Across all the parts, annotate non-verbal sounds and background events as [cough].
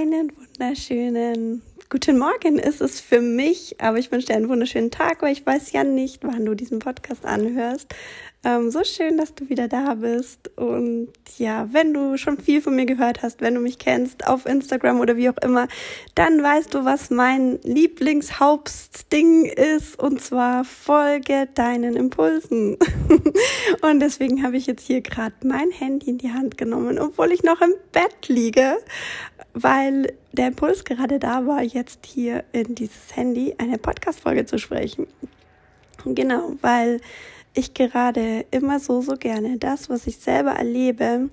Einen wunderschönen guten Morgen ist es für mich, aber ich wünsche dir einen wunderschönen Tag, weil ich weiß ja nicht, wann du diesen Podcast anhörst. Ähm, so schön, dass du wieder da bist. Und ja, wenn du schon viel von mir gehört hast, wenn du mich kennst auf Instagram oder wie auch immer, dann weißt du, was mein Lieblingshauptding ist. Und zwar folge deinen Impulsen. [laughs] und deswegen habe ich jetzt hier gerade mein Handy in die Hand genommen, obwohl ich noch im Bett liege, weil der Impuls gerade da war, jetzt hier in dieses Handy eine Podcast-Folge zu sprechen. Genau, weil ich gerade immer so, so gerne das, was ich selber erlebe,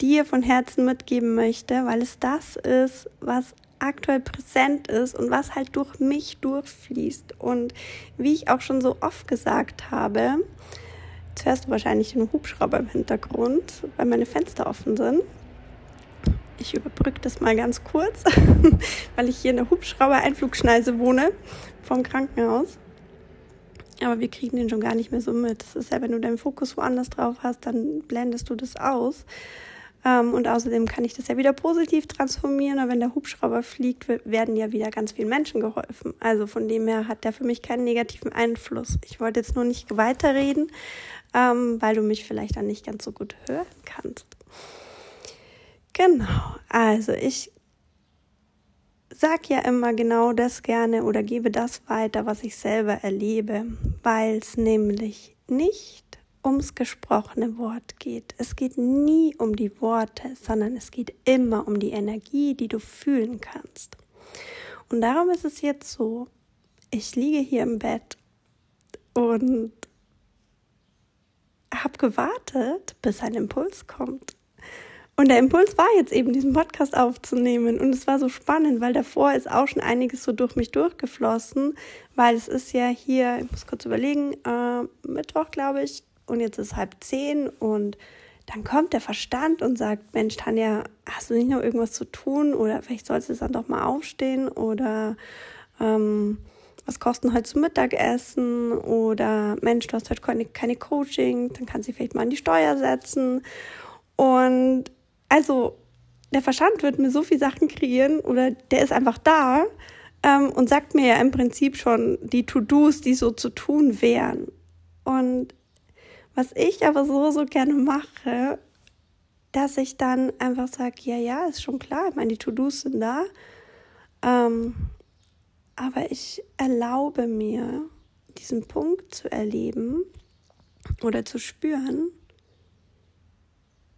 dir von Herzen mitgeben möchte, weil es das ist, was aktuell präsent ist und was halt durch mich durchfließt. Und wie ich auch schon so oft gesagt habe, zuerst wahrscheinlich den Hubschrauber im Hintergrund, weil meine Fenster offen sind. Ich überbrücke das mal ganz kurz, [laughs] weil ich hier in der Hubschrauber-Einflugschneise wohne vom Krankenhaus. Aber wir kriegen den schon gar nicht mehr so mit. Das ist ja, wenn du deinen Fokus woanders drauf hast, dann blendest du das aus. Ähm, und außerdem kann ich das ja wieder positiv transformieren. Aber wenn der Hubschrauber fliegt, werden ja wieder ganz vielen Menschen geholfen. Also von dem her hat der für mich keinen negativen Einfluss. Ich wollte jetzt nur nicht weiterreden, ähm, weil du mich vielleicht dann nicht ganz so gut hören kannst. Genau, also ich sag ja immer genau das gerne oder gebe das weiter, was ich selber erlebe, weil es nämlich nicht ums gesprochene Wort geht. Es geht nie um die Worte, sondern es geht immer um die Energie, die du fühlen kannst. Und darum ist es jetzt so, ich liege hier im Bett und habe gewartet, bis ein Impuls kommt. Und der Impuls war jetzt eben, diesen Podcast aufzunehmen. Und es war so spannend, weil davor ist auch schon einiges so durch mich durchgeflossen, weil es ist ja hier, ich muss kurz überlegen, äh, Mittwoch, glaube ich, und jetzt ist halb zehn. Und dann kommt der Verstand und sagt, Mensch, Tanja, hast du nicht noch irgendwas zu tun? Oder vielleicht sollst du dann doch mal aufstehen. Oder ähm, was kosten heute zum Mittagessen? Oder Mensch, du hast heute keine, keine Coaching, dann kannst du vielleicht mal an die Steuer setzen. Und also der Verstand wird mir so viel Sachen kreieren oder der ist einfach da ähm, und sagt mir ja im Prinzip schon die To-Dos, die so zu tun wären. Und was ich aber so, so gerne mache, dass ich dann einfach sage, ja, ja, ist schon klar, ich meine, die To-Dos sind da. Ähm, aber ich erlaube mir, diesen Punkt zu erleben oder zu spüren,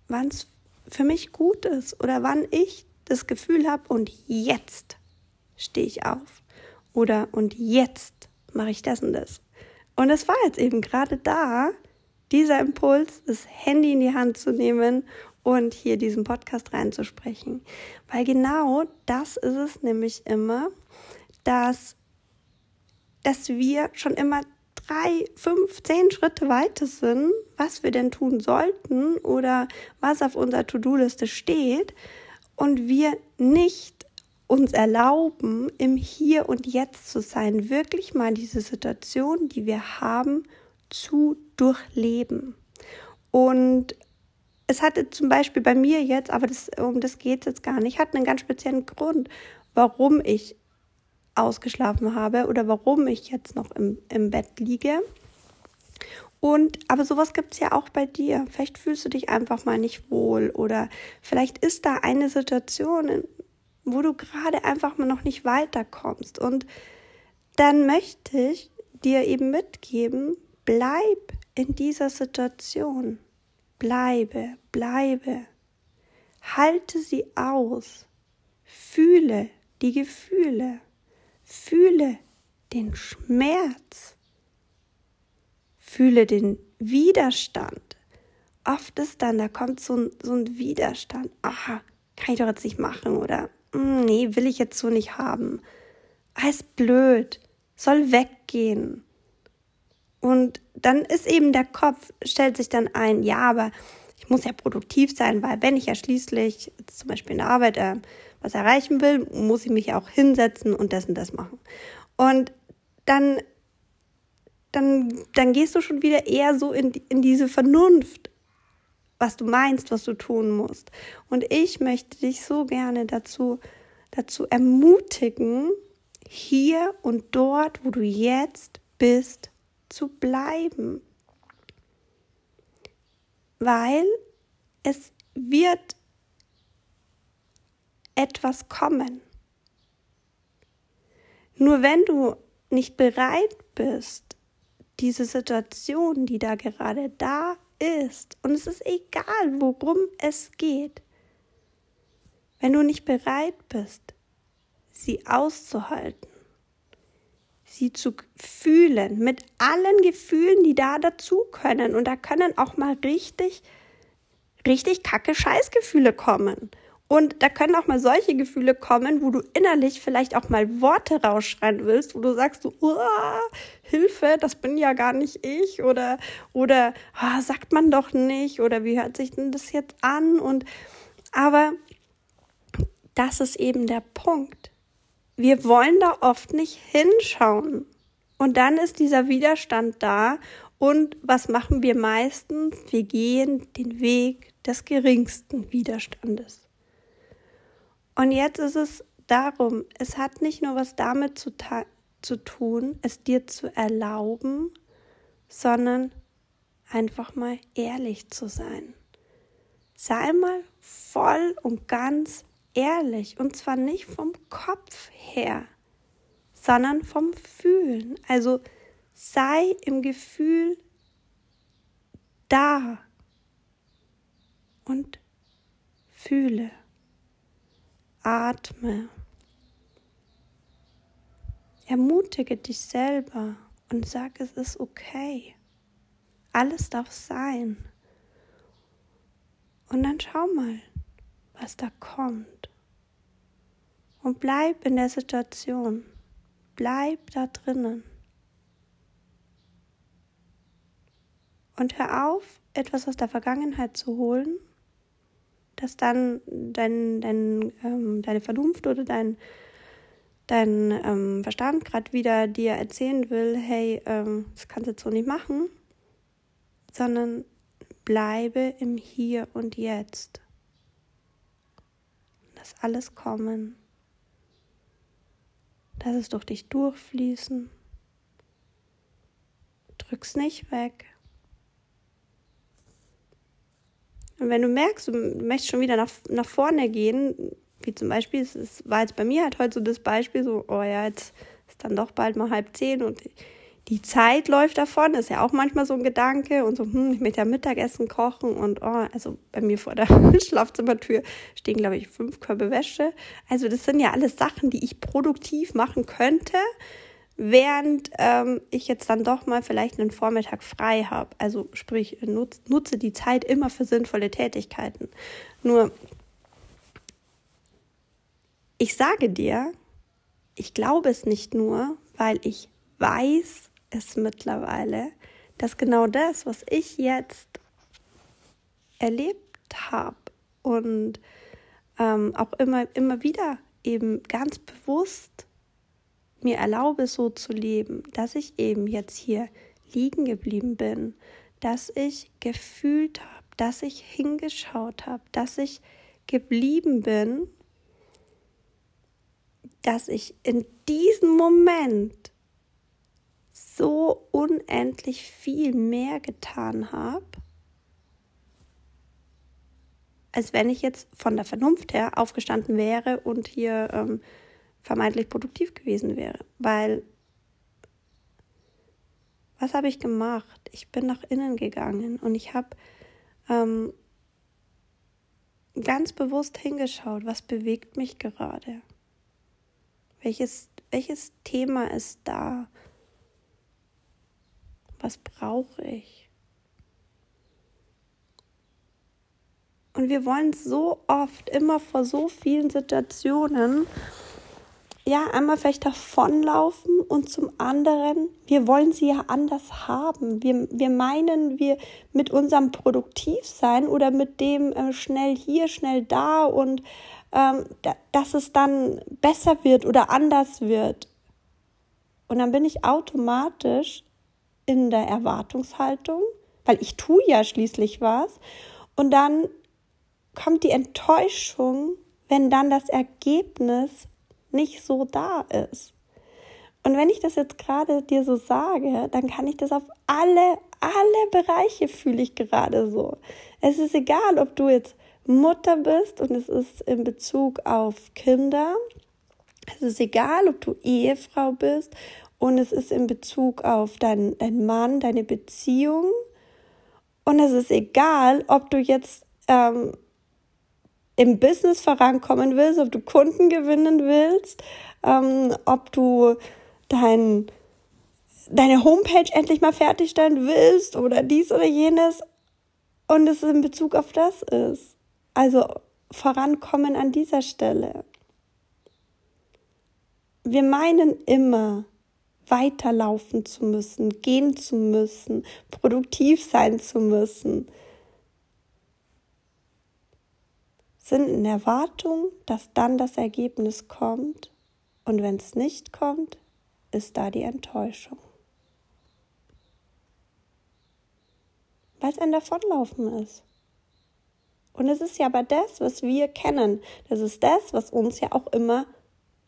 wann es für mich gut ist oder wann ich das Gefühl habe und jetzt stehe ich auf oder und jetzt mache ich das und das. Und es war jetzt eben gerade da, dieser Impuls, das Handy in die Hand zu nehmen und hier diesen Podcast reinzusprechen. Weil genau das ist es nämlich immer, dass, dass wir schon immer drei, fünf, zehn Schritte weiter sind, was wir denn tun sollten oder was auf unserer To-Do-Liste steht und wir nicht uns erlauben, im Hier und Jetzt zu sein, wirklich mal diese Situation, die wir haben, zu durchleben. Und es hatte zum Beispiel bei mir jetzt, aber das, um das geht es jetzt gar nicht, hat einen ganz speziellen Grund, warum ich ausgeschlafen habe oder warum ich jetzt noch im, im Bett liege. Und aber sowas gibt es ja auch bei dir. Vielleicht fühlst du dich einfach mal nicht wohl oder vielleicht ist da eine Situation, wo du gerade einfach mal noch nicht weiterkommst. Und dann möchte ich dir eben mitgeben, bleib in dieser Situation. Bleibe, bleibe. Halte sie aus. Fühle die Gefühle. Fühle den Schmerz. Fühle den Widerstand. Oft ist dann, da kommt so ein, so ein Widerstand. Aha, kann ich doch jetzt nicht machen oder hm, nee, will ich jetzt so nicht haben. Ist blöd, soll weggehen. Und dann ist eben der Kopf, stellt sich dann ein, ja, aber ich muss ja produktiv sein, weil wenn ich ja schließlich zum Beispiel in der Arbeit äh, was erreichen will, muss ich mich auch hinsetzen und das und das machen. Und dann, dann, dann gehst du schon wieder eher so in, in diese Vernunft. was du meinst, was du tun musst. Und ich möchte dich so gerne dazu, dazu ermutigen, hier und dort, wo du jetzt bist, zu bleiben. Weil es wird etwas kommen. Nur wenn du nicht bereit bist, diese Situation, die da gerade da ist, und es ist egal, worum es geht, wenn du nicht bereit bist, sie auszuhalten, sie zu fühlen, mit allen Gefühlen, die da dazu können. Und da können auch mal richtig, richtig kacke Scheißgefühle kommen. Und da können auch mal solche Gefühle kommen, wo du innerlich vielleicht auch mal Worte rausschreien willst, wo du sagst, so, Hilfe, das bin ja gar nicht ich oder oder oh, sagt man doch nicht oder wie hört sich denn das jetzt an und aber das ist eben der Punkt. Wir wollen da oft nicht hinschauen. Und dann ist dieser Widerstand da und was machen wir meistens? Wir gehen den Weg des geringsten Widerstandes. Und jetzt ist es darum, es hat nicht nur was damit zu, zu tun, es dir zu erlauben, sondern einfach mal ehrlich zu sein. Sei mal voll und ganz ehrlich und zwar nicht vom Kopf her, sondern vom Fühlen. Also sei im Gefühl da und fühle. Atme. Ermutige dich selber und sag, es ist okay. Alles darf sein. Und dann schau mal, was da kommt. Und bleib in der Situation. Bleib da drinnen. Und hör auf, etwas aus der Vergangenheit zu holen dass dann dein, dein, ähm, deine Vernunft oder dein, dein ähm, Verstand gerade wieder dir erzählen will, hey, ähm, das kannst du jetzt so nicht machen, sondern bleibe im Hier und Jetzt. Lass alles kommen. Lass es durch dich durchfließen. Drück's nicht weg. Und wenn du merkst, du möchtest schon wieder nach, nach vorne gehen, wie zum Beispiel, es war jetzt bei mir halt heute so das Beispiel, so, oh ja, jetzt ist dann doch bald mal halb zehn und die Zeit läuft davon, ist ja auch manchmal so ein Gedanke und so, hm, ich möchte ja Mittagessen kochen und oh, also bei mir vor der [laughs] Schlafzimmertür stehen, glaube ich, fünf Körbe Wäsche. Also das sind ja alles Sachen, die ich produktiv machen könnte, während ähm, ich jetzt dann doch mal vielleicht einen Vormittag frei habe. Also sprich, nutz, nutze die Zeit immer für sinnvolle Tätigkeiten. Nur, ich sage dir, ich glaube es nicht nur, weil ich weiß es mittlerweile, dass genau das, was ich jetzt erlebt habe und ähm, auch immer, immer wieder eben ganz bewusst mir erlaube, so zu leben, dass ich eben jetzt hier liegen geblieben bin, dass ich gefühlt habe, dass ich hingeschaut habe, dass ich geblieben bin, dass ich in diesem Moment so unendlich viel mehr getan habe, als wenn ich jetzt von der Vernunft her aufgestanden wäre und hier ähm, vermeintlich produktiv gewesen wäre. Weil, was habe ich gemacht? Ich bin nach innen gegangen und ich habe ähm, ganz bewusst hingeschaut, was bewegt mich gerade. Welches, welches Thema ist da? Was brauche ich? Und wir wollen so oft immer vor so vielen Situationen ja, einmal vielleicht davonlaufen und zum anderen, wir wollen sie ja anders haben. Wir, wir meinen, wir mit unserem Produktivsein oder mit dem äh, schnell hier, schnell da und ähm, da, dass es dann besser wird oder anders wird. Und dann bin ich automatisch in der Erwartungshaltung, weil ich tue ja schließlich was Und dann kommt die Enttäuschung, wenn dann das Ergebnis nicht so da ist. Und wenn ich das jetzt gerade dir so sage, dann kann ich das auf alle, alle Bereiche fühle ich gerade so. Es ist egal, ob du jetzt Mutter bist und es ist in Bezug auf Kinder. Es ist egal, ob du Ehefrau bist und es ist in Bezug auf deinen, deinen Mann, deine Beziehung. Und es ist egal, ob du jetzt ähm, im Business vorankommen willst, ob du Kunden gewinnen willst, ähm, ob du dein, deine Homepage endlich mal fertigstellen willst oder dies oder jenes und es in Bezug auf das ist. Also vorankommen an dieser Stelle. Wir meinen immer, weiterlaufen zu müssen, gehen zu müssen, produktiv sein zu müssen. Sind in Erwartung, dass dann das Ergebnis kommt und wenn es nicht kommt, ist da die Enttäuschung. Weil es ein Davonlaufen ist. Und es ist ja aber das, was wir kennen. Das ist das, was uns ja auch immer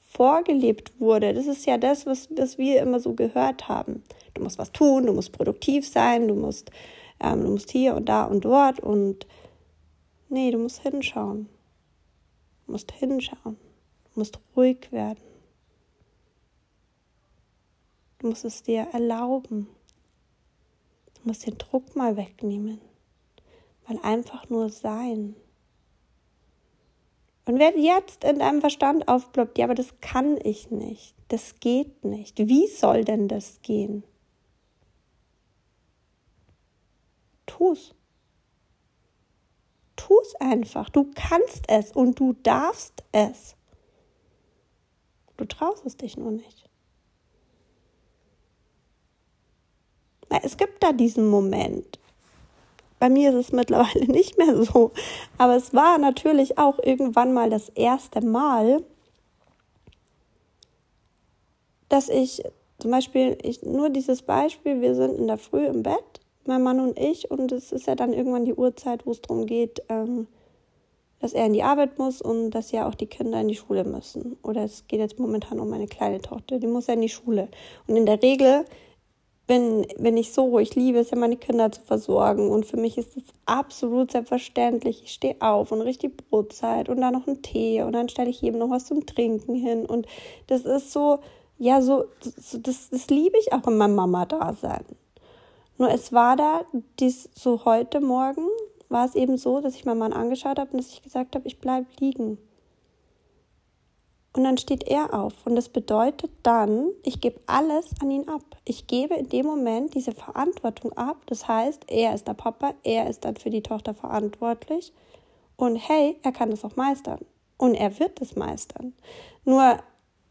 vorgelebt wurde. Das ist ja das, was, was wir immer so gehört haben. Du musst was tun, du musst produktiv sein, du musst, ähm, du musst hier und da und dort und nee, du musst hinschauen. Du musst hinschauen. Du musst ruhig werden. Du musst es dir erlauben. Du musst den Druck mal wegnehmen. Weil einfach nur sein. Und wer jetzt in deinem Verstand aufploppt, ja, aber das kann ich nicht. Das geht nicht. Wie soll denn das gehen? Tu's. Tu's einfach. Du kannst es und du darfst es. Du traust es dich nur nicht. es gibt da diesen Moment. Bei mir ist es [laughs] mittlerweile nicht mehr so. Aber es war natürlich auch irgendwann mal das erste Mal, dass ich zum Beispiel, ich, nur dieses Beispiel, wir sind in der Früh im Bett, mein Mann und ich, und es ist ja dann irgendwann die Uhrzeit, wo es darum geht, ähm, dass er in die Arbeit muss und dass ja auch die Kinder in die Schule müssen. Oder es geht jetzt momentan um meine kleine Tochter, die muss ja in die Schule. Und in der Regel bin, bin ich so, ich liebe es ja, meine Kinder zu versorgen. Und für mich ist es absolut selbstverständlich. Ich stehe auf und richte die Brotzeit und dann noch einen Tee und dann stelle ich jedem noch was zum Trinken hin. Und das ist so, ja, so, das, das liebe ich auch in meinem Mama-Dasein. Nur es war da, dies, so heute Morgen war es eben so, dass ich meinen Mann angeschaut habe und dass ich gesagt habe, ich bleibe liegen. Und dann steht er auf. Und das bedeutet dann, ich gebe alles an ihn ab. Ich gebe in dem Moment diese Verantwortung ab. Das heißt, er ist der Papa, er ist dann für die Tochter verantwortlich. Und hey, er kann das auch meistern. Und er wird es meistern. Nur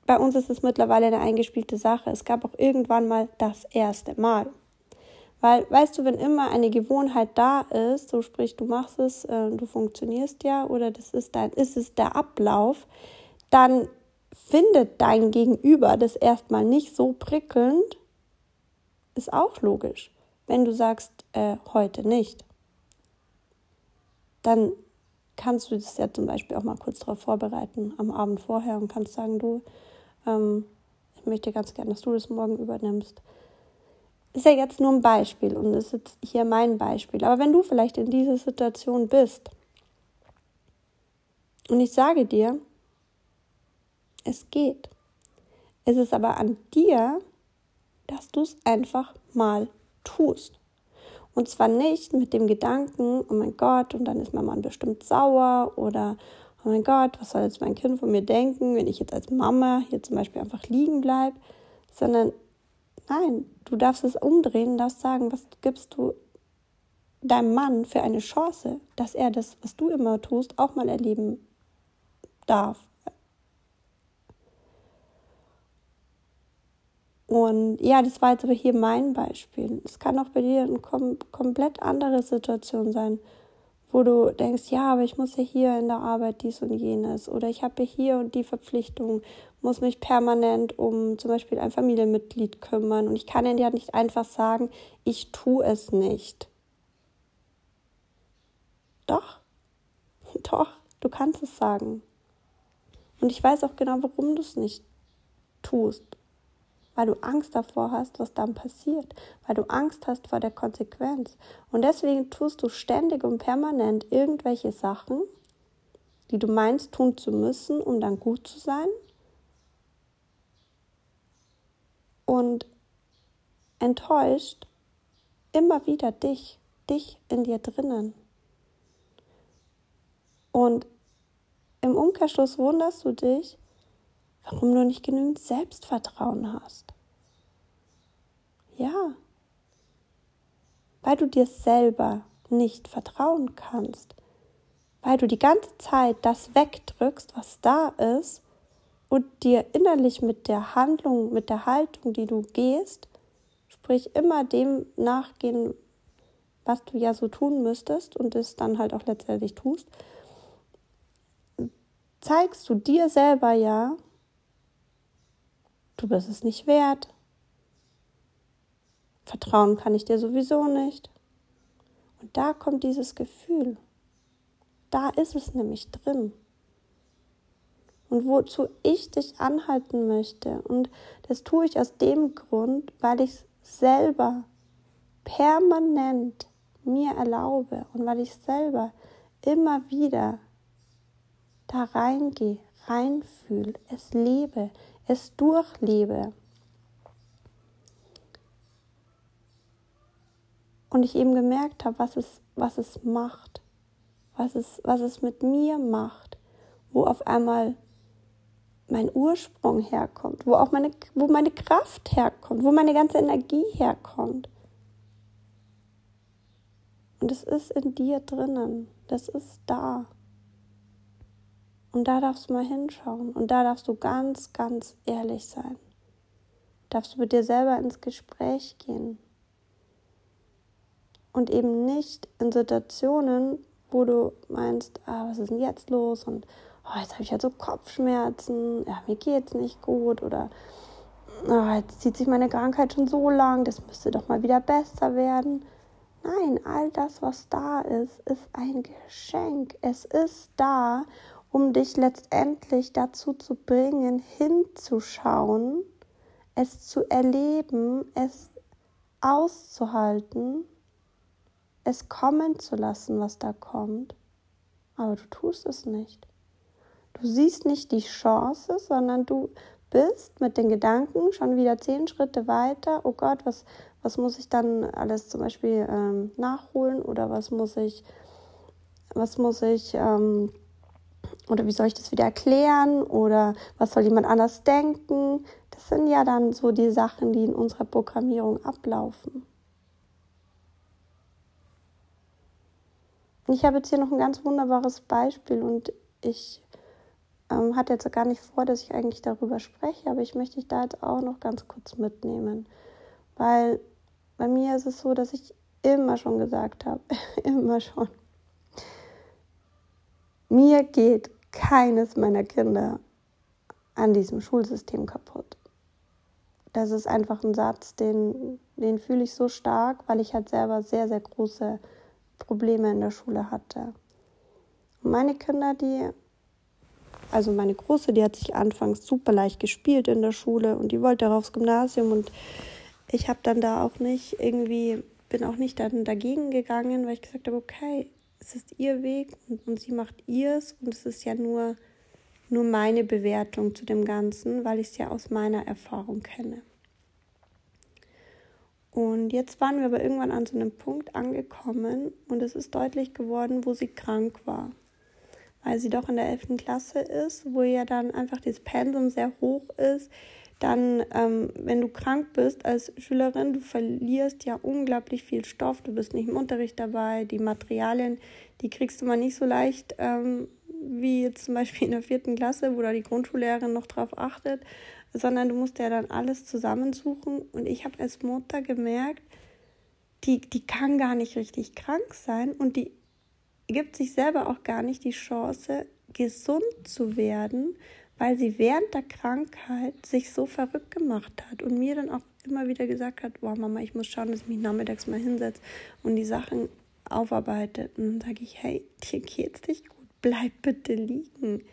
bei uns ist es mittlerweile eine eingespielte Sache. Es gab auch irgendwann mal das erste Mal. Weil, weißt du, wenn immer eine Gewohnheit da ist, so sprich, du machst es, äh, du funktionierst ja, oder das ist dein, ist es der Ablauf, dann findet dein Gegenüber das erstmal nicht so prickelnd, ist auch logisch. Wenn du sagst, äh, heute nicht, dann kannst du das ja zum Beispiel auch mal kurz darauf vorbereiten, am Abend vorher und kannst sagen, du, ähm, ich möchte ganz gerne, dass du das morgen übernimmst. Ist ja jetzt nur ein Beispiel und ist jetzt hier mein Beispiel. Aber wenn du vielleicht in dieser Situation bist und ich sage dir, es geht. Es ist aber an dir, dass du es einfach mal tust. Und zwar nicht mit dem Gedanken, oh mein Gott, und dann ist mein Mann bestimmt sauer oder oh mein Gott, was soll jetzt mein Kind von mir denken, wenn ich jetzt als Mama hier zum Beispiel einfach liegen bleibe, sondern nein, du darfst es umdrehen, darfst sagen, was gibst du deinem Mann für eine Chance, dass er das, was du immer tust, auch mal erleben darf. Und ja, das war jetzt aber hier mein Beispiel. Es kann auch bei dir eine kom komplett andere Situation sein, wo du denkst, ja, aber ich muss ja hier in der Arbeit dies und jenes oder ich habe hier und die Verpflichtung, muss mich permanent um zum Beispiel ein Familienmitglied kümmern und ich kann ja nicht einfach sagen, ich tue es nicht. Doch, [laughs] doch, du kannst es sagen. Und ich weiß auch genau, warum du es nicht tust. Weil du Angst davor hast, was dann passiert. Weil du Angst hast vor der Konsequenz. Und deswegen tust du ständig und permanent irgendwelche Sachen, die du meinst tun zu müssen, um dann gut zu sein. Und enttäuscht immer wieder dich, dich in dir drinnen. Und im Umkehrschluss wunderst du dich, warum du nicht genügend Selbstvertrauen hast. Ja, weil du dir selber nicht vertrauen kannst, weil du die ganze Zeit das wegdrückst, was da ist, und dir innerlich mit der Handlung, mit der Haltung, die du gehst, sprich immer dem nachgehen, was du ja so tun müsstest und es dann halt auch letztendlich tust, zeigst du dir selber ja, du bist es nicht wert. Vertrauen kann ich dir sowieso nicht. Und da kommt dieses Gefühl. Da ist es nämlich drin. Und wozu ich dich anhalten möchte. Und das tue ich aus dem Grund, weil ich es selber permanent mir erlaube und weil ich selber immer wieder da reingehe, reinfühle, es lebe, es durchlebe. Und ich eben gemerkt habe, was es, was es macht, was es, was es mit mir macht, wo auf einmal mein Ursprung herkommt, wo auch meine, wo meine Kraft herkommt, wo meine ganze Energie herkommt. Und es ist in dir drinnen, das ist da. Und da darfst du mal hinschauen und da darfst du ganz, ganz ehrlich sein. Darfst du mit dir selber ins Gespräch gehen. Und eben nicht in Situationen, wo du meinst, ah, was ist denn jetzt los? Und oh, jetzt habe ich halt so Kopfschmerzen, ja, mir geht's nicht gut oder oh, jetzt zieht sich meine Krankheit schon so lang, das müsste doch mal wieder besser werden. Nein, all das, was da ist, ist ein Geschenk. Es ist da um dich letztendlich dazu zu bringen, hinzuschauen, es zu erleben, es auszuhalten, es kommen zu lassen, was da kommt. Aber du tust es nicht. Du siehst nicht die Chance, sondern du bist mit den Gedanken schon wieder zehn Schritte weiter. Oh Gott, was, was muss ich dann alles zum Beispiel ähm, nachholen oder was muss ich, was muss ich ähm, oder wie soll ich das wieder erklären? Oder was soll jemand anders denken? Das sind ja dann so die Sachen, die in unserer Programmierung ablaufen. Ich habe jetzt hier noch ein ganz wunderbares Beispiel und ich ähm, hatte jetzt gar nicht vor, dass ich eigentlich darüber spreche, aber ich möchte dich da jetzt auch noch ganz kurz mitnehmen. Weil bei mir ist es so, dass ich immer schon gesagt habe, [laughs] immer schon, mir geht keines meiner Kinder an diesem Schulsystem kaputt. Das ist einfach ein Satz, den, den fühle ich so stark, weil ich halt selber sehr, sehr große Probleme in der Schule hatte. Und meine Kinder, die, also meine Große, die hat sich anfangs super leicht gespielt in der Schule und die wollte auch aufs Gymnasium und ich habe dann da auch nicht irgendwie, bin auch nicht dann dagegen gegangen, weil ich gesagt habe, okay, es ist ihr Weg und, und sie macht ihrs und es ist ja nur, nur meine Bewertung zu dem Ganzen, weil ich es ja aus meiner Erfahrung kenne. Und jetzt waren wir aber irgendwann an so einem Punkt angekommen und es ist deutlich geworden, wo sie krank war. Weil sie doch in der 11. Klasse ist, wo ja dann einfach das Pensum sehr hoch ist, dann, ähm, wenn du krank bist als Schülerin, du verlierst ja unglaublich viel Stoff, du bist nicht im Unterricht dabei, die Materialien, die kriegst du mal nicht so leicht ähm, wie jetzt zum Beispiel in der vierten Klasse, wo da die Grundschullehrerin noch drauf achtet, sondern du musst ja dann alles zusammensuchen. Und ich habe als Mutter gemerkt, die, die kann gar nicht richtig krank sein und die gibt sich selber auch gar nicht die Chance, gesund zu werden, weil sie während der Krankheit sich so verrückt gemacht hat und mir dann auch immer wieder gesagt hat, boah Mama, ich muss schauen, dass ich mich nachmittags mal hinsetze und die Sachen aufarbeitet. Und dann sage ich, hey, dir geht's nicht gut, bleib bitte liegen.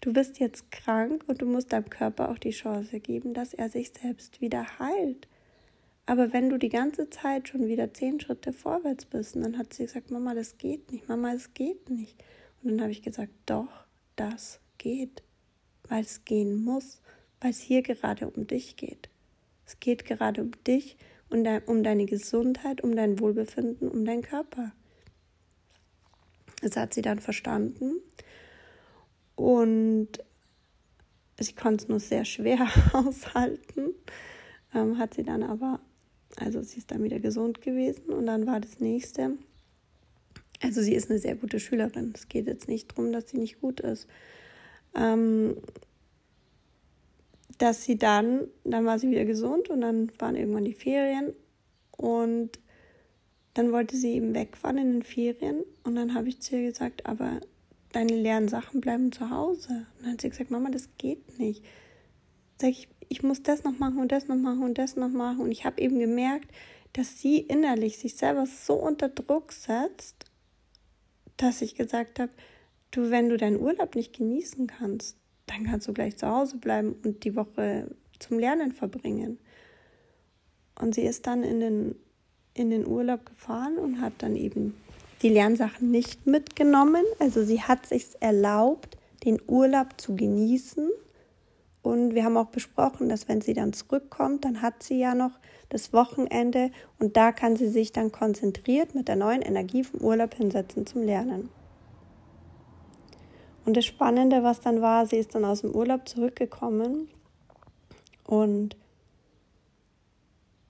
Du bist jetzt krank und du musst deinem Körper auch die Chance geben, dass er sich selbst wieder heilt. Aber wenn du die ganze Zeit schon wieder zehn Schritte vorwärts bist, dann hat sie gesagt, Mama, das geht nicht, Mama, es geht nicht. Und dann habe ich gesagt, doch, das geht, weil es gehen muss, weil es hier gerade um dich geht. Es geht gerade um dich und um deine Gesundheit, um dein Wohlbefinden, um deinen Körper. Das hat sie dann verstanden und sie konnte es nur sehr schwer [laughs] aushalten, ähm, hat sie dann aber, also sie ist dann wieder gesund gewesen und dann war das nächste. Also sie ist eine sehr gute Schülerin. Es geht jetzt nicht darum, dass sie nicht gut ist. Ähm, dass sie dann, dann war sie wieder gesund und dann waren irgendwann die Ferien und dann wollte sie eben wegfahren in den Ferien und dann habe ich zu ihr gesagt, aber deine leeren Sachen bleiben zu Hause. Und dann hat sie gesagt, Mama, das geht nicht. Sag ich, ich muss das noch machen und das noch machen und das noch machen. Und ich habe eben gemerkt, dass sie innerlich sich selber so unter Druck setzt, dass ich gesagt habe, du, wenn du deinen Urlaub nicht genießen kannst, dann kannst du gleich zu Hause bleiben und die Woche zum Lernen verbringen. Und sie ist dann in den, in den Urlaub gefahren und hat dann eben die Lernsachen nicht mitgenommen. Also sie hat sich erlaubt, den Urlaub zu genießen. Und wir haben auch besprochen, dass wenn sie dann zurückkommt, dann hat sie ja noch das Wochenende und da kann sie sich dann konzentriert mit der neuen Energie vom Urlaub hinsetzen zum Lernen. Und das Spannende, was dann war, sie ist dann aus dem Urlaub zurückgekommen und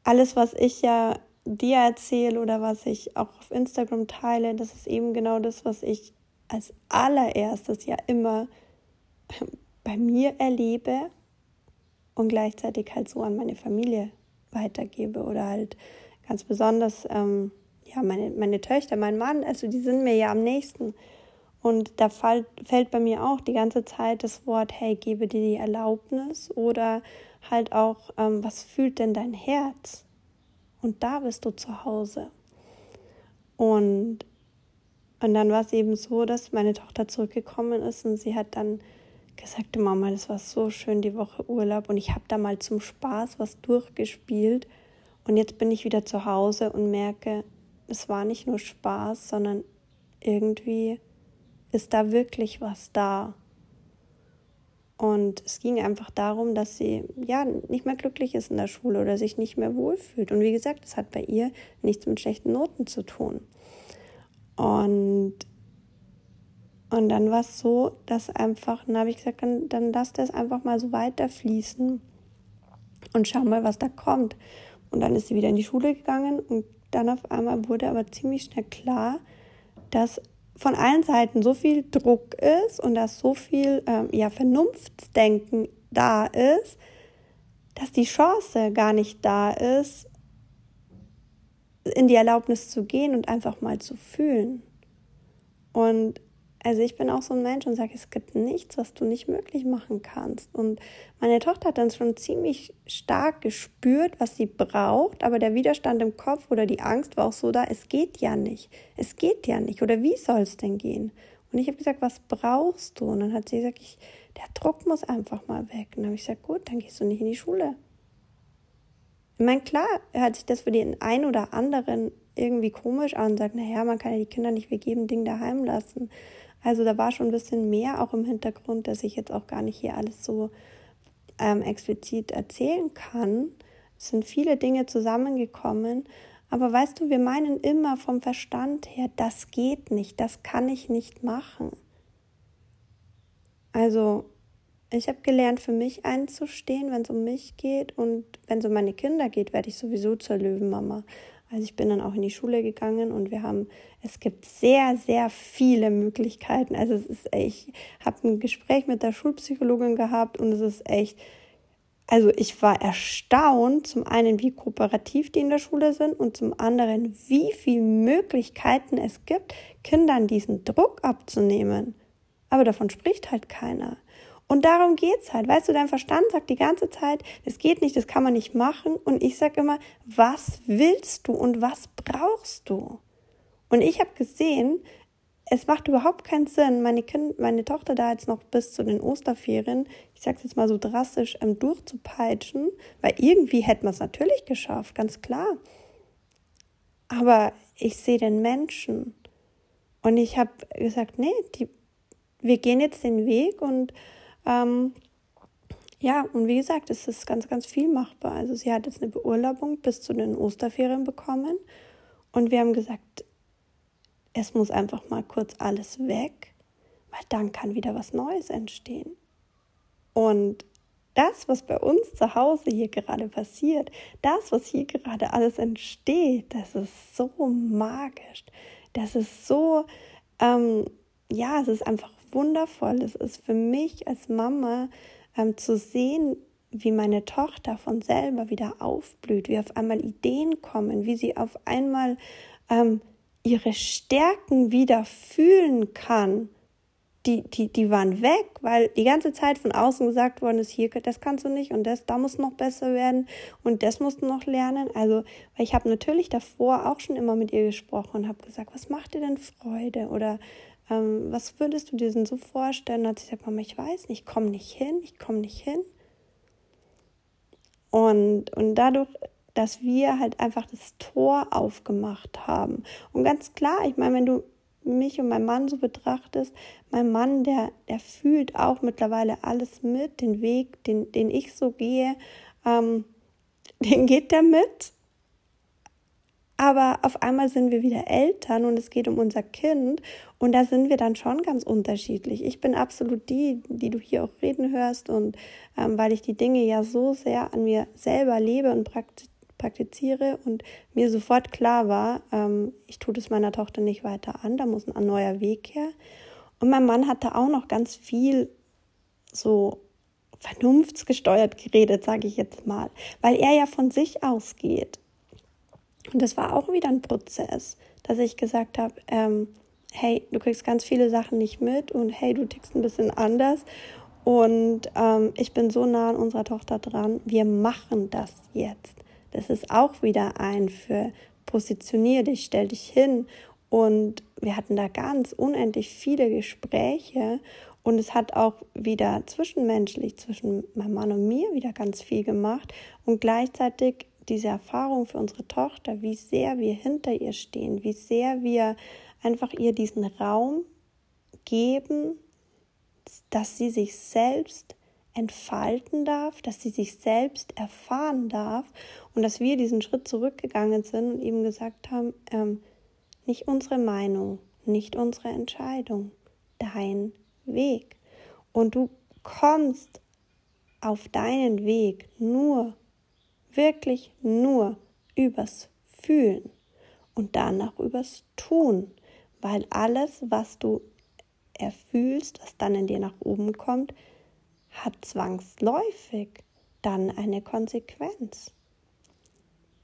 alles, was ich ja dir erzähle oder was ich auch auf Instagram teile, das ist eben genau das, was ich als allererstes ja immer [laughs] bei mir erlebe und gleichzeitig halt so an meine Familie weitergebe oder halt ganz besonders ähm, ja meine, meine Töchter, mein Mann, also die sind mir ja am nächsten. Und da fällt, fällt bei mir auch die ganze Zeit das Wort, hey, gebe dir die Erlaubnis oder halt auch, ähm, was fühlt denn dein Herz? Und da bist du zu Hause. Und, und dann war es eben so, dass meine Tochter zurückgekommen ist und sie hat dann gesagt, Mama, das war so schön die Woche Urlaub und ich habe da mal zum Spaß was durchgespielt und jetzt bin ich wieder zu Hause und merke, es war nicht nur Spaß, sondern irgendwie ist da wirklich was da. Und es ging einfach darum, dass sie ja nicht mehr glücklich ist in der Schule oder sich nicht mehr wohlfühlt. Und wie gesagt, das hat bei ihr nichts mit schlechten Noten zu tun. Und, und dann war es so, dass einfach, dann habe ich gesagt, dann, dann lass das einfach mal so weiterfließen und schau mal, was da kommt. Und dann ist sie wieder in die Schule gegangen und dann auf einmal wurde aber ziemlich schnell klar, dass von allen Seiten so viel Druck ist und dass so viel ähm, ja, Vernunftsdenken da ist, dass die Chance gar nicht da ist, in die Erlaubnis zu gehen und einfach mal zu fühlen. Und also ich bin auch so ein Mensch und sage, es gibt nichts, was du nicht möglich machen kannst. Und meine Tochter hat dann schon ziemlich stark gespürt, was sie braucht, aber der Widerstand im Kopf oder die Angst war auch so da, es geht ja nicht. Es geht ja nicht. Oder wie soll es denn gehen? Und ich habe gesagt, was brauchst du? Und dann hat sie gesagt, ich, der Druck muss einfach mal weg. Und dann habe ich gesagt, gut, dann gehst du nicht in die Schule. Ich meine, klar hört sich das für den einen oder anderen irgendwie komisch an und sagt, naja, man kann ja die Kinder nicht wegen jedem Ding daheim lassen. Also da war schon ein bisschen mehr auch im Hintergrund, dass ich jetzt auch gar nicht hier alles so ähm, explizit erzählen kann. Es sind viele Dinge zusammengekommen. Aber weißt du, wir meinen immer vom Verstand her, das geht nicht, das kann ich nicht machen. Also ich habe gelernt, für mich einzustehen, wenn es um mich geht. Und wenn es um meine Kinder geht, werde ich sowieso zur Löwenmama. Also ich bin dann auch in die Schule gegangen und wir haben, es gibt sehr, sehr viele Möglichkeiten. Also es ist ich habe ein Gespräch mit der Schulpsychologin gehabt und es ist echt, also ich war erstaunt, zum einen, wie kooperativ die in der Schule sind und zum anderen, wie viele Möglichkeiten es gibt, Kindern diesen Druck abzunehmen. Aber davon spricht halt keiner. Und darum geht's halt. Weißt du, dein Verstand sagt die ganze Zeit, das geht nicht, das kann man nicht machen. Und ich sage immer, was willst du und was brauchst du? Und ich habe gesehen, es macht überhaupt keinen Sinn, meine, kind, meine Tochter da jetzt noch bis zu den Osterferien, ich sag's jetzt mal so drastisch, ähm, durchzupeitschen, weil irgendwie hätten wir es natürlich geschafft, ganz klar. Aber ich sehe den Menschen und ich habe gesagt, nee, die, wir gehen jetzt den Weg und ähm, ja, und wie gesagt, es ist ganz, ganz viel machbar. Also sie hat jetzt eine Beurlaubung bis zu den Osterferien bekommen und wir haben gesagt, es muss einfach mal kurz alles weg, weil dann kann wieder was Neues entstehen. Und das, was bei uns zu Hause hier gerade passiert, das, was hier gerade alles entsteht, das ist so magisch. Das ist so, ähm, ja, es ist einfach wundervoll. Es ist für mich als Mama ähm, zu sehen, wie meine Tochter von selber wieder aufblüht, wie auf einmal Ideen kommen, wie sie auf einmal ähm, ihre Stärken wieder fühlen kann, die, die, die waren weg, weil die ganze Zeit von außen gesagt worden ist, hier, das kannst du nicht und das, da muss noch besser werden und das musst du noch lernen. Also, weil ich habe natürlich davor auch schon immer mit ihr gesprochen und habe gesagt, was macht dir denn Freude oder ähm, was würdest du dir denn so vorstellen? Und hat sie gesagt, Mama, ich weiß nicht, ich komme nicht hin, ich komme nicht hin. Und, und dadurch dass wir halt einfach das Tor aufgemacht haben. Und ganz klar, ich meine, wenn du mich und meinen Mann so betrachtest, mein Mann, der, der fühlt auch mittlerweile alles mit, den Weg, den, den ich so gehe, ähm, [laughs] den geht der mit. Aber auf einmal sind wir wieder Eltern und es geht um unser Kind und da sind wir dann schon ganz unterschiedlich. Ich bin absolut die, die du hier auch reden hörst und ähm, weil ich die Dinge ja so sehr an mir selber lebe und praktiziere, praktiziere und mir sofort klar war, ähm, ich tue das meiner Tochter nicht weiter an, da muss ein neuer Weg her. Und mein Mann hatte auch noch ganz viel so vernunftsgesteuert geredet, sage ich jetzt mal, weil er ja von sich ausgeht. Und das war auch wieder ein Prozess, dass ich gesagt habe, ähm, hey, du kriegst ganz viele Sachen nicht mit und hey, du tickst ein bisschen anders. Und ähm, ich bin so nah an unserer Tochter dran, wir machen das jetzt. Das ist auch wieder ein für positionier dich, stell dich hin. Und wir hatten da ganz unendlich viele Gespräche. Und es hat auch wieder zwischenmenschlich zwischen meinem Mann und mir wieder ganz viel gemacht. Und gleichzeitig diese Erfahrung für unsere Tochter, wie sehr wir hinter ihr stehen, wie sehr wir einfach ihr diesen Raum geben, dass sie sich selbst entfalten darf, dass sie sich selbst erfahren darf und dass wir diesen Schritt zurückgegangen sind und eben gesagt haben, ähm, nicht unsere Meinung, nicht unsere Entscheidung, dein Weg. Und du kommst auf deinen Weg nur, wirklich nur übers Fühlen und danach übers Tun, weil alles, was du erfühlst, was dann in dir nach oben kommt, hat zwangsläufig dann eine Konsequenz.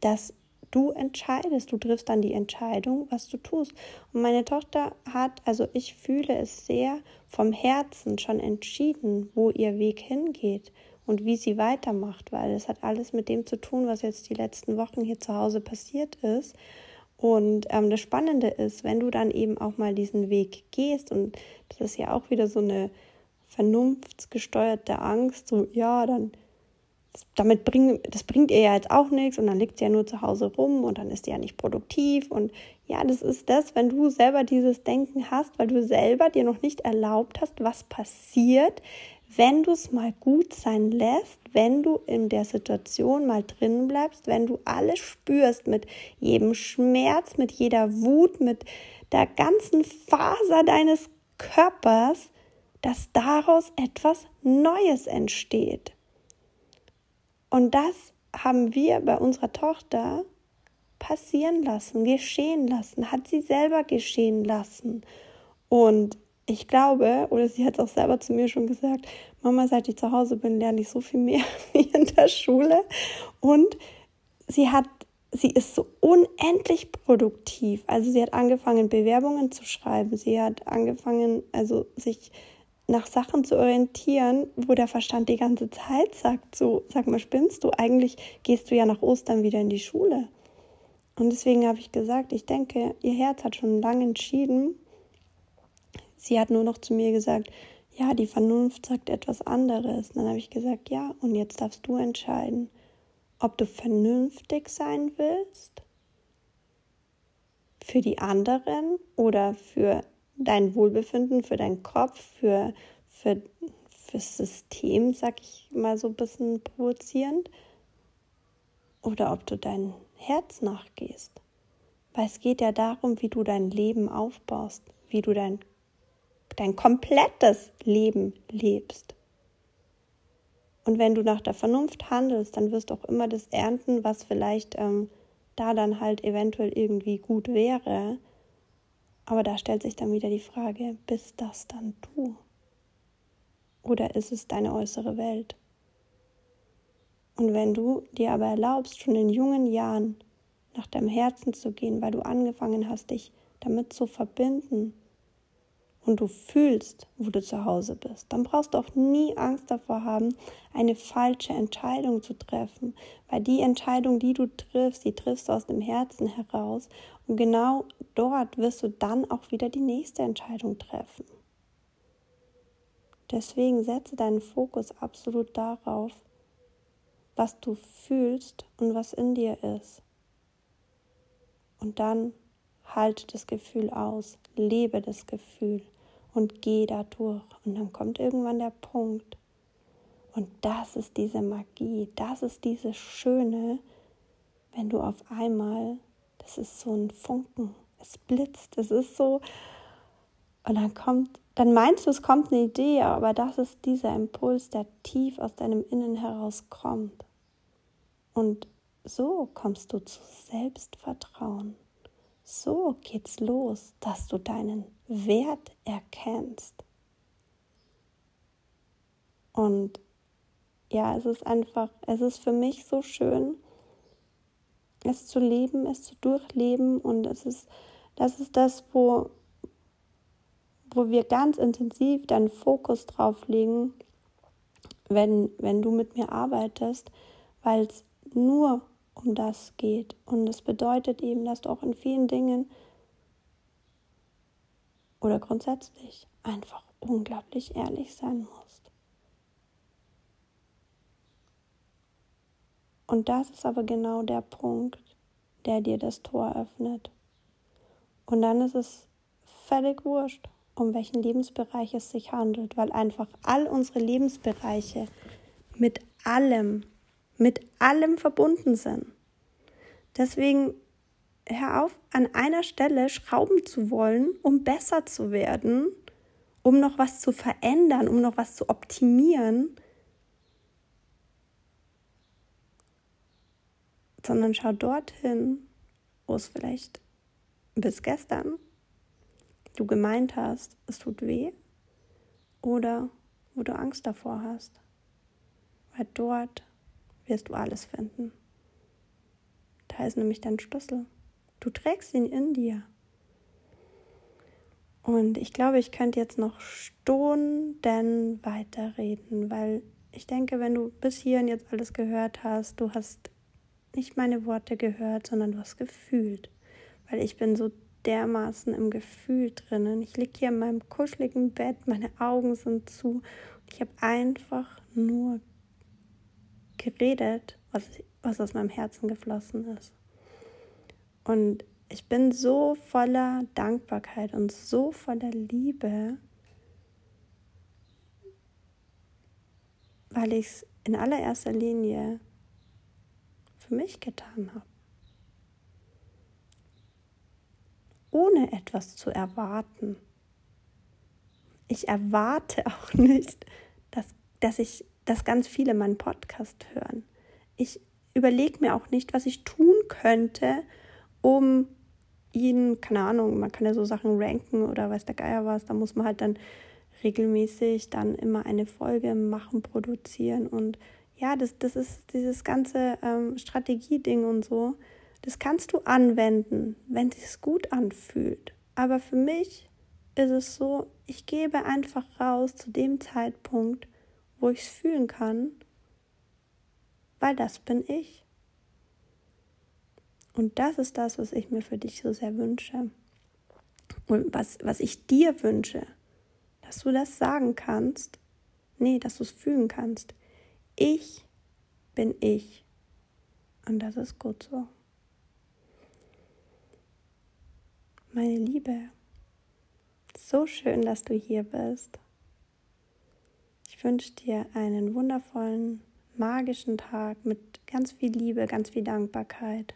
Dass du entscheidest, du triffst dann die Entscheidung, was du tust. Und meine Tochter hat, also ich fühle es sehr vom Herzen schon entschieden, wo ihr Weg hingeht und wie sie weitermacht, weil es hat alles mit dem zu tun, was jetzt die letzten Wochen hier zu Hause passiert ist. Und ähm, das Spannende ist, wenn du dann eben auch mal diesen Weg gehst, und das ist ja auch wieder so eine vernunftsgesteuerte Angst, so ja, dann damit bring, das bringt ihr ja jetzt auch nichts und dann liegt sie ja nur zu Hause rum und dann ist sie ja nicht produktiv und ja, das ist das, wenn du selber dieses Denken hast, weil du selber dir noch nicht erlaubt hast, was passiert, wenn du es mal gut sein lässt, wenn du in der Situation mal drin bleibst, wenn du alles spürst mit jedem Schmerz, mit jeder Wut, mit der ganzen Faser deines Körpers, dass daraus etwas Neues entsteht. Und das haben wir bei unserer Tochter passieren lassen, geschehen lassen, hat sie selber geschehen lassen. Und ich glaube, oder sie hat es auch selber zu mir schon gesagt, Mama, seit ich zu Hause bin, lerne ich so viel mehr [laughs] wie in der Schule. Und sie hat, sie ist so unendlich produktiv. Also sie hat angefangen, Bewerbungen zu schreiben. Sie hat angefangen, also sich nach Sachen zu orientieren, wo der Verstand die ganze Zeit sagt, so, sag mal, spinnst du? Eigentlich gehst du ja nach Ostern wieder in die Schule. Und deswegen habe ich gesagt, ich denke, ihr Herz hat schon lange entschieden. Sie hat nur noch zu mir gesagt, ja, die Vernunft sagt etwas anderes. Und dann habe ich gesagt, ja, und jetzt darfst du entscheiden, ob du vernünftig sein willst für die anderen oder für dein Wohlbefinden, für deinen Kopf, für, für, fürs System, sag ich mal so ein bisschen provozierend, oder ob du dein Herz nachgehst. Weil es geht ja darum, wie du dein Leben aufbaust, wie du dein, dein komplettes Leben lebst. Und wenn du nach der Vernunft handelst, dann wirst du auch immer das ernten, was vielleicht ähm, da dann halt eventuell irgendwie gut wäre. Aber da stellt sich dann wieder die Frage, bist das dann du? Oder ist es deine äußere Welt? Und wenn du dir aber erlaubst, schon in jungen Jahren nach deinem Herzen zu gehen, weil du angefangen hast, dich damit zu verbinden und du fühlst, wo du zu Hause bist, dann brauchst du auch nie Angst davor haben, eine falsche Entscheidung zu treffen, weil die Entscheidung, die du triffst, die triffst du aus dem Herzen heraus und genau dort wirst du dann auch wieder die nächste Entscheidung treffen. Deswegen setze deinen Fokus absolut darauf, was du fühlst und was in dir ist. Und dann halte das Gefühl aus, lebe das Gefühl und geh da durch. Und dann kommt irgendwann der Punkt. Und das ist diese Magie, das ist dieses Schöne, wenn du auf einmal, das ist so ein Funken, es blitzt, es ist so, und dann kommt, dann meinst du, es kommt eine Idee, aber das ist dieser Impuls, der tief aus deinem Innen heraus kommt. Und so kommst du zu Selbstvertrauen. So geht's los, dass du deinen Wert erkennst. Und ja, es ist einfach, es ist für mich so schön, es zu leben, es zu durchleben und es ist, das ist das, wo, wo wir ganz intensiv deinen Fokus drauf legen, wenn, wenn du mit mir arbeitest, weil es nur um das geht. Und es bedeutet eben, dass du auch in vielen Dingen oder grundsätzlich einfach unglaublich ehrlich sein musst. Und das ist aber genau der Punkt, der dir das Tor öffnet. Und dann ist es völlig wurscht, um welchen Lebensbereich es sich handelt, weil einfach all unsere Lebensbereiche mit allem mit allem verbunden sind. Deswegen hör auf, an einer Stelle schrauben zu wollen, um besser zu werden, um noch was zu verändern, um noch was zu optimieren, sondern schau dorthin, wo es vielleicht bis gestern du gemeint hast, es tut weh oder wo du Angst davor hast. Weil dort wirst du alles finden. Da ist nämlich dein Schlüssel. Du trägst ihn in dir. Und ich glaube, ich könnte jetzt noch Stunden weiterreden, weil ich denke, wenn du bis hierhin jetzt alles gehört hast, du hast nicht meine Worte gehört, sondern du hast gefühlt. Weil ich bin so dermaßen im Gefühl drinnen. Ich liege hier in meinem kuscheligen Bett, meine Augen sind zu. Und ich habe einfach nur geredet, was, was aus meinem Herzen geflossen ist. Und ich bin so voller Dankbarkeit und so voller Liebe, weil ich es in allererster Linie für mich getan habe. Ohne etwas zu erwarten. Ich erwarte auch nicht, dass, dass ich dass ganz viele meinen Podcast hören. Ich überlege mir auch nicht, was ich tun könnte, um ihnen, keine Ahnung, man kann ja so Sachen ranken oder weiß der Geier was, da muss man halt dann regelmäßig dann immer eine Folge machen, produzieren und ja, das, das ist dieses ganze ähm, Strategieding und so, das kannst du anwenden, wenn es gut anfühlt. Aber für mich ist es so, ich gebe einfach raus zu dem Zeitpunkt, wo ich es fühlen kann, weil das bin ich. Und das ist das, was ich mir für dich so sehr wünsche. Und was, was ich dir wünsche, dass du das sagen kannst. Nee, dass du es fühlen kannst. Ich bin ich. Und das ist gut so. Meine Liebe, so schön, dass du hier bist. Ich wünsche dir einen wundervollen, magischen Tag mit ganz viel Liebe, ganz viel Dankbarkeit.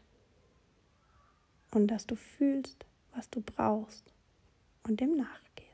Und dass du fühlst, was du brauchst und dem nachgehst.